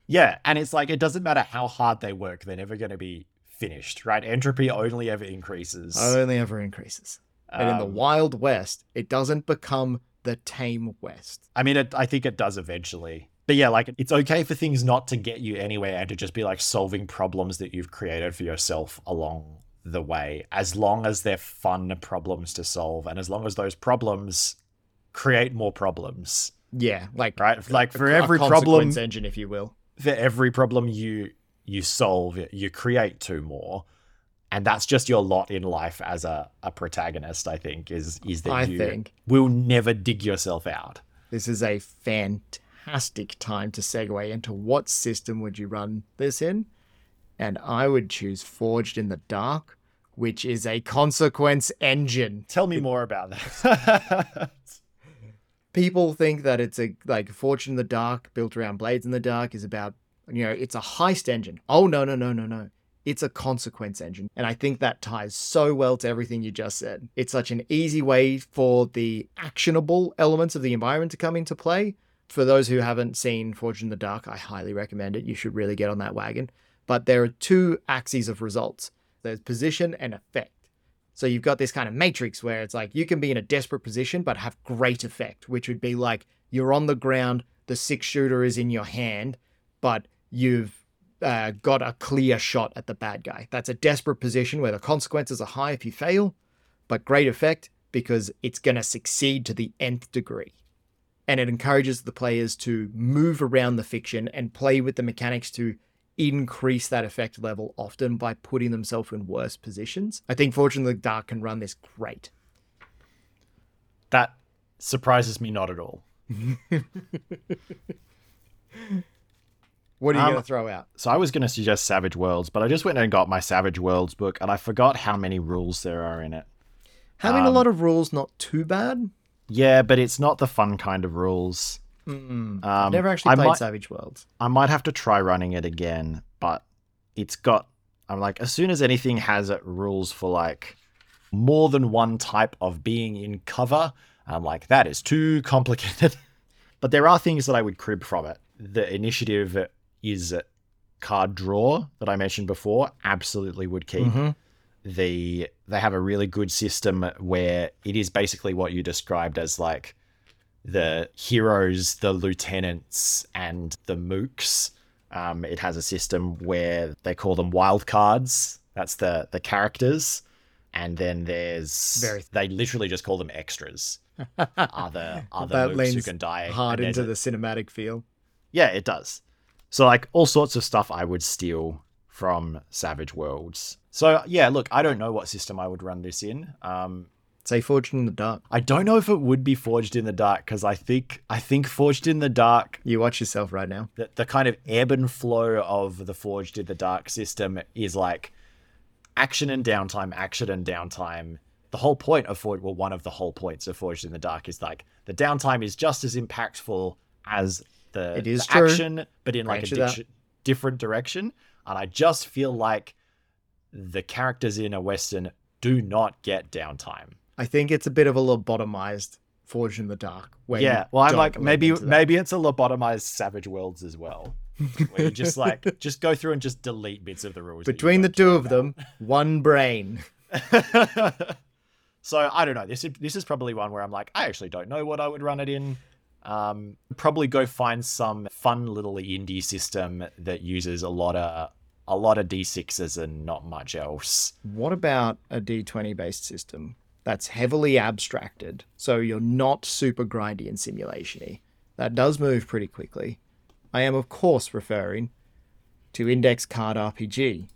Yeah, and it's like it doesn't matter how hard they work; they're never going to be finished, right? Entropy only ever increases. Only ever increases. And in the Um, Wild West, it doesn't become the tame West. I mean, it, I think it does eventually. But yeah, like it's okay for things not to get you anywhere and to just be like solving problems that you've created for yourself along the way, as long as they're fun problems to solve and as long as those problems create more problems, Yeah, like right? Like for a every consequence problem, engine, if you will. for every problem you you solve, you create two more. And that's just your lot in life as a, a protagonist, I think, is is that I you think. will never dig yourself out. This is a fantastic time to segue into what system would you run this in? And I would choose Forged in the Dark, which is a consequence engine. Tell me more about that. people think that it's a like Forged in the Dark built around Blades in the Dark is about you know it's a heist engine. Oh no no no no no! it's a consequence engine. And I think that ties so well to everything you just said. It's such an easy way for the actionable elements of the environment to come into play. For those who haven't seen Forged in the Dark, I highly recommend it. You should really get on that wagon. But there are two axes of results there's position and effect. So you've got this kind of matrix where it's like you can be in a desperate position but have great effect, which would be like you're on the ground, the six shooter is in your hand, but you've uh, got a clear shot at the bad guy. That's a desperate position where the consequences are high if you fail, but great effect because it's going to succeed to the nth degree. And it encourages the players to move around the fiction and play with the mechanics to increase that effect level often by putting themselves in worse positions. I think the Dark can run this great. That surprises me not at all. What are you Um, going to throw out? So I was going to suggest Savage Worlds, but I just went and got my Savage Worlds book and I forgot how many rules there are in it. Having a um, lot of rules, not too bad. Yeah, but it's not the fun kind of rules. Um, Never actually I played might- Savage Worlds. I might have to try running it again, but it's got. I'm like, as soon as anything has rules for like more than one type of being in cover, I'm like, that is too complicated. but there are things that I would crib from it. The initiative is card draw that I mentioned before. Absolutely would keep. Mhm. The they have a really good system where it is basically what you described as like the heroes, the lieutenants, and the mooks. Um, it has a system where they call them wild cards. That's the the characters, and then there's Very- they literally just call them extras. other other That mooks who can die Hard into the cinematic feel. yeah, it does. So like all sorts of stuff I would steal from Savage Worlds. So yeah, look, I don't know what system I would run this in. Um, Say Forged in the Dark. I don't know if it would be Forged in the Dark because I think I think Forged in the Dark, You watch yourself right now. the, the kind of ebb and flow of the Forged in the Dark system is like action and downtime, action and downtime. The whole point of Forged, well, one of the whole points of Forged in the Dark is like the downtime is just as impactful as the, It is the action, but in like Branch a dic- different direction. And I just feel like the characters in a Western do not get downtime. I think it's a bit of a lobotomized Forge in the Dark. Yeah, well, I'm like maybe maybe it's a lobotomized Savage Worlds as well, where you just like just go through and just delete bits of the rules. between the two of them, one brain. so I don't know. This is this is probably one where I'm like, I actually don't know what I would run it in. Um, probably go find some fun little indie system that uses a lot of a lot of d6s and not much else. What about a D20 based system that's heavily abstracted? So you're not super grindy and simulation-y. That does move pretty quickly. I am, of course, referring to Index Card RPG,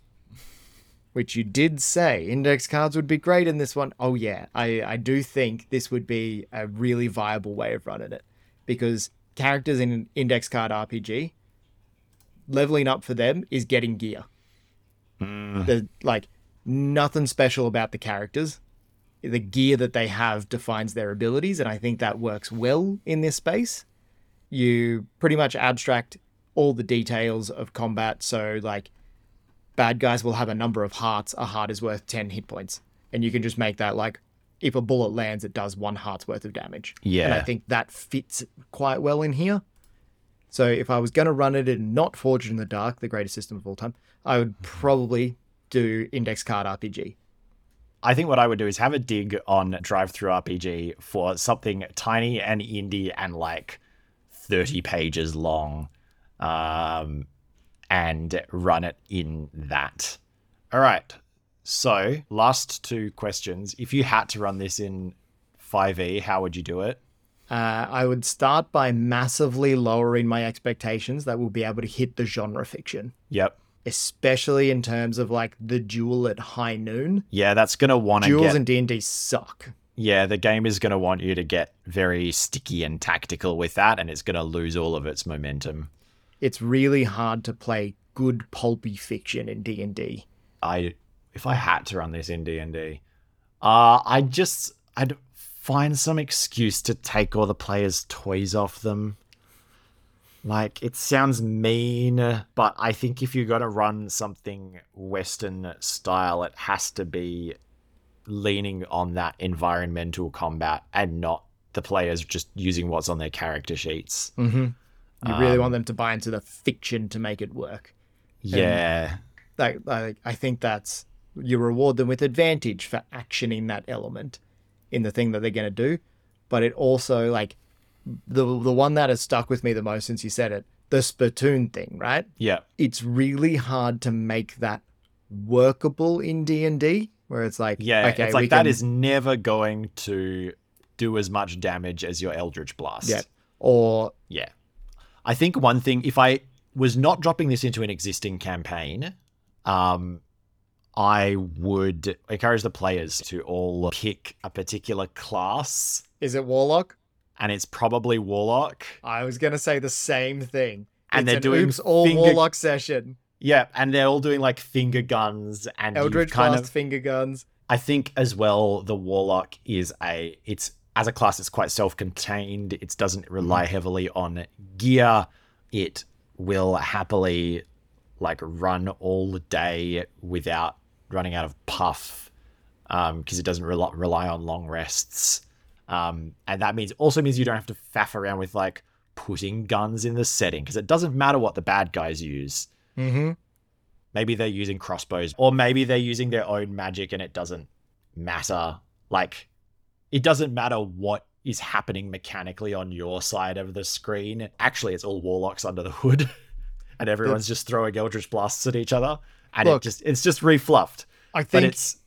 which you did say index cards would be great in this one. Oh, yeah, I, I do think this would be a really viable way of running it because characters in an Index Card RPG, leveling up for them is getting gear. Hmm. The like nothing special about the characters. The gear that they have defines their abilities, and I think that works well in this space. You pretty much abstract all the details of combat, so like bad guys will have a number of hearts. A heart is worth 10 hit points. And you can just make that like if a bullet lands, it does one heart's worth of damage. Yeah. And I think that fits quite well in here. So if I was going to run it in not Forged in the Dark, the greatest system of all time, I would probably do Index Card RPG. I think what I would do is have a dig on DriveThruRPG for something tiny and indie and like 30 pages long um, and run it in that. All right. So, last two questions. If you had to run this in 5e, how would you do it? Uh, I would start by massively lowering my expectations that we'll be able to hit the genre fiction, Yep. especially in terms of like the duel at high noon. Yeah, that's going to want to Duels get in D&D suck. Yeah, the game is going to want you to get very sticky and tactical with that and it's going to lose all of its momentum. It's really hard to play good pulpy fiction in D&D. I if I had to run this in D and D, uh, I just I'd find some excuse to take all the players' toys off them. Like it sounds mean, but I think if you're gonna run something Western style, it has to be leaning on that environmental combat and not the players just using what's on their character sheets. Mm-hmm. You really Um, want them to buy into the fiction to make it work. Yeah. Like, like I think that's you reward them with advantage for actioning that element in the thing that they're going to do, but it also like the the one that has stuck with me the most since you said it, the spittoon thing, right? Yeah. It's really hard to make that workable in D and D, where it's like, Yeah. okay, it's like that can- is never going to do as much damage as your Eldritch Blast. yeah, or Yeah. I think one thing, if I was not dropping this into an existing campaign, um, I would encourage the players to all pick a particular class, is it Warlock? and it's probably Warlock. I was going to say the same thing. And It's they're doing oops all finger- Warlock session. Yeah, and they're all doing like finger guns, and Eldritch kind of. finger guns. I think as well, the Warlock is a. It's as a class, it's quite self-contained. It doesn't mm-hmm. rely heavily on gear. It will happily like run all day without running out of puff because it doesn't rely, rely on long rests. Um, and that means also means you don't have to faff around with like putting guns in the setting because it doesn't matter what the bad guys use. Mm-hmm. Maybe they're using crossbows, or maybe they're using their own magic and it doesn't matter. Like, it doesn't matter what is happening mechanically on your side of the screen. Actually, it's all warlocks under the hood, and everyone's just throwing eldritch blasts at each other, and Look, it just it's just refluffed. I But think it's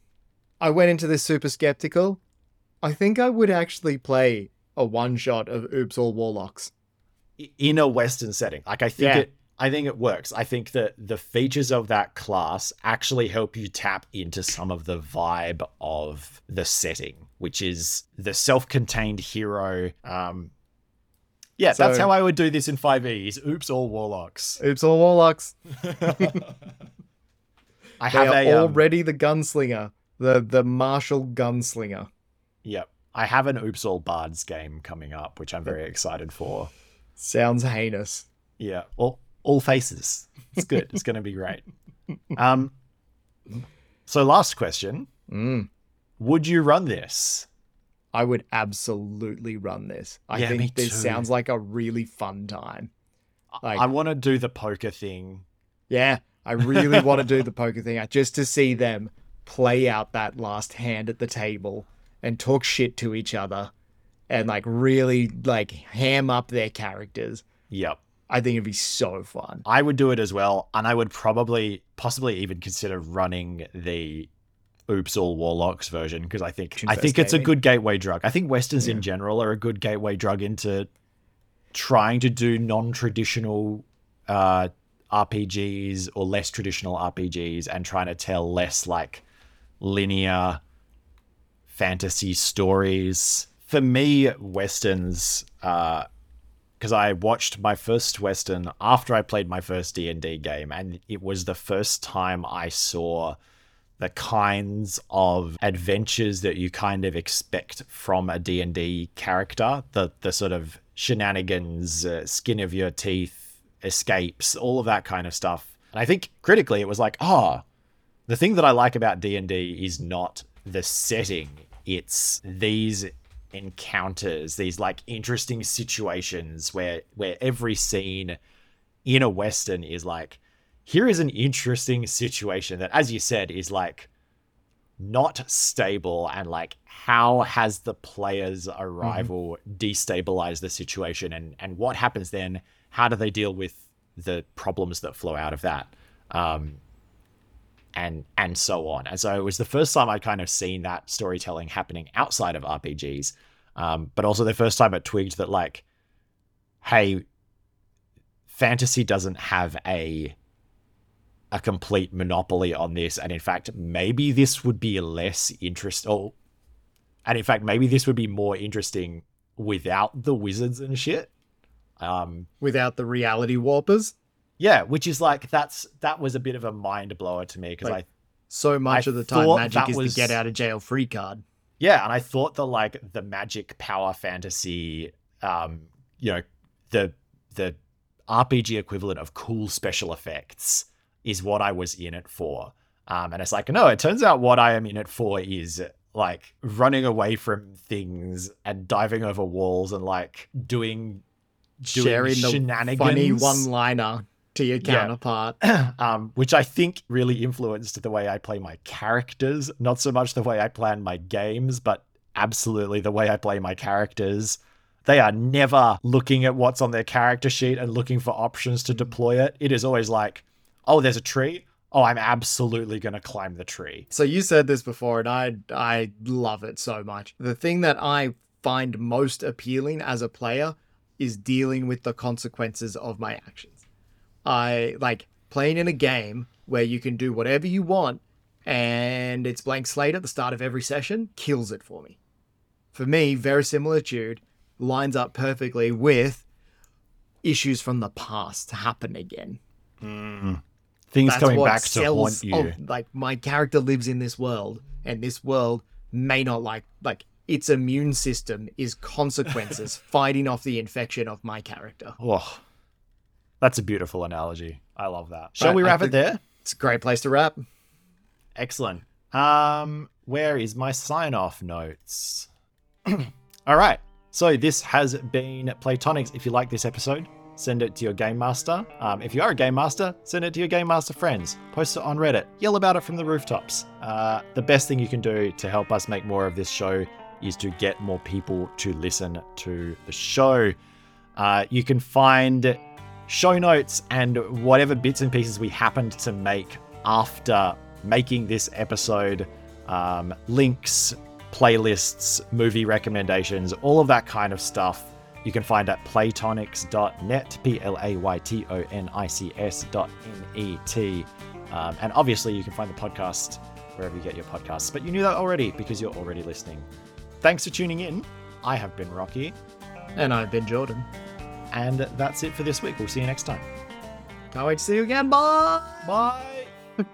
I went into this super skeptical. I think I would actually play a one shot of Oops All Warlocks. in a Western setting. Like, I think Yeah. it. I think it works. I think that the features of that class actually help you tap into some of the vibe of the setting, which is the self-contained hero. Um, yeah, that's how I would do this in 5e. Is oops all warlocks. Oops All Warlocks. I have um, already the gunslinger, the the martial gunslinger. Yep. I have an oops all bards game coming up, which I'm very excited for. Sounds heinous. Yeah, all all faces. It's good. it's going to be great. Um. So last question: Mm. Would you run this? I would absolutely run this. I Yeah, think this too. sounds like a really fun time. Like- I want to do the poker thing. Yeah, I really want to do the poker thing uh, just to see them play out that last hand at the table and talk shit to each other and like really like ham up their characters. Yep. I think it'd be so fun. I would do it as well, and I would probably, possibly even consider running the Oops All Warlocks version because I think I think it's a good gateway drug. I think westerns Yeah. in general are a good gateway drug into trying to do non-traditional uh, RPGs or less traditional RPGs and trying to tell less like linear fantasy stories. For me, westerns. Uh, because I watched my first western after I played my first D and D game, and it was the first time I saw the kinds of adventures that you kind of expect from a D and D character, the the sort of shenanigans, uh, skin of your teeth, escapes, all of that kind of stuff. And I think critically, it was like, oh, the thing that I like about D and D is not the setting; it's these encounters, these like interesting situations where where every scene in a western is like, here is an interesting situation that, as you said, is like not stable and like how has the player's mm-hmm. arrival destabilized the situation and and what happens then how do they deal with the problems that flow out of that um and and so on. And so it was the first time I'd kind of seen that storytelling happening outside of RPGs, um, but also the first time I twigged that like, hey, fantasy doesn't have a a complete monopoly on this, and in fact, maybe this would be less interest. Oh, and in fact, maybe this would be more interesting without the wizards and shit. Um, Without the reality warpers, yeah, which is like that's that was a bit of a mind blower to me because Like, I so much I of the time magic is was- the get out of jail free card. Yeah, and I thought the like the magic power fantasy, um, you know, the the RPG equivalent of cool special effects is what I was in it for. Um, and it's like, no, it turns out what I am in it for is like running away from things and diving over walls and like doing Sharing the shenanigans. Funny one liner to your Yeah. counterpart. um, which I think really influenced the way I play my characters. Not so much the way I plan my games, but absolutely the way I play my characters. They are never looking at what's on their character sheet and looking for options to deploy it. It is always like, oh, there's a tree. Oh, I'm absolutely going to climb the tree. So you said this before, and I I love it so much. The thing that I find most appealing as a player is dealing with the consequences of my actions. I like playing in a game where you can do whatever you want and it's blank slate at the start of every session kills it for me. For me, verisimilitude lines up perfectly with issues from the past happen again. Hmm. Things That's coming back to haunt you. oh, like my character lives in this world, and this world may not like like its immune system is consequences fighting off the infection of my character. Oh, that's a beautiful analogy. I love that. Shall Right, we wrap it there? It's a great place to wrap. Excellent. Um, where is my sign off notes? All right. So this has been Playtonics. If you like this episode, send it to your game master. Um, if you are a game master, send it to your game master friends. Post it on Reddit. Yell about it from the rooftops. Uh, the best thing you can do to help us make more of this show is to get more people to listen to the show. Uh, you can find show notes and whatever bits and pieces we happened to make after making this episode um, links, playlists, movie recommendations, all of that kind of stuff. You can find at playtonics.net, P L A Y T O N I C S dot N E T. Um, and obviously, you can find the podcast wherever you get your podcasts. But you knew that already because you're already listening. Thanks for tuning in. I have been Rocky, And I've been Jordan. and that's it for this week. We'll see you next time. Can't wait to see you again. Bye. Bye.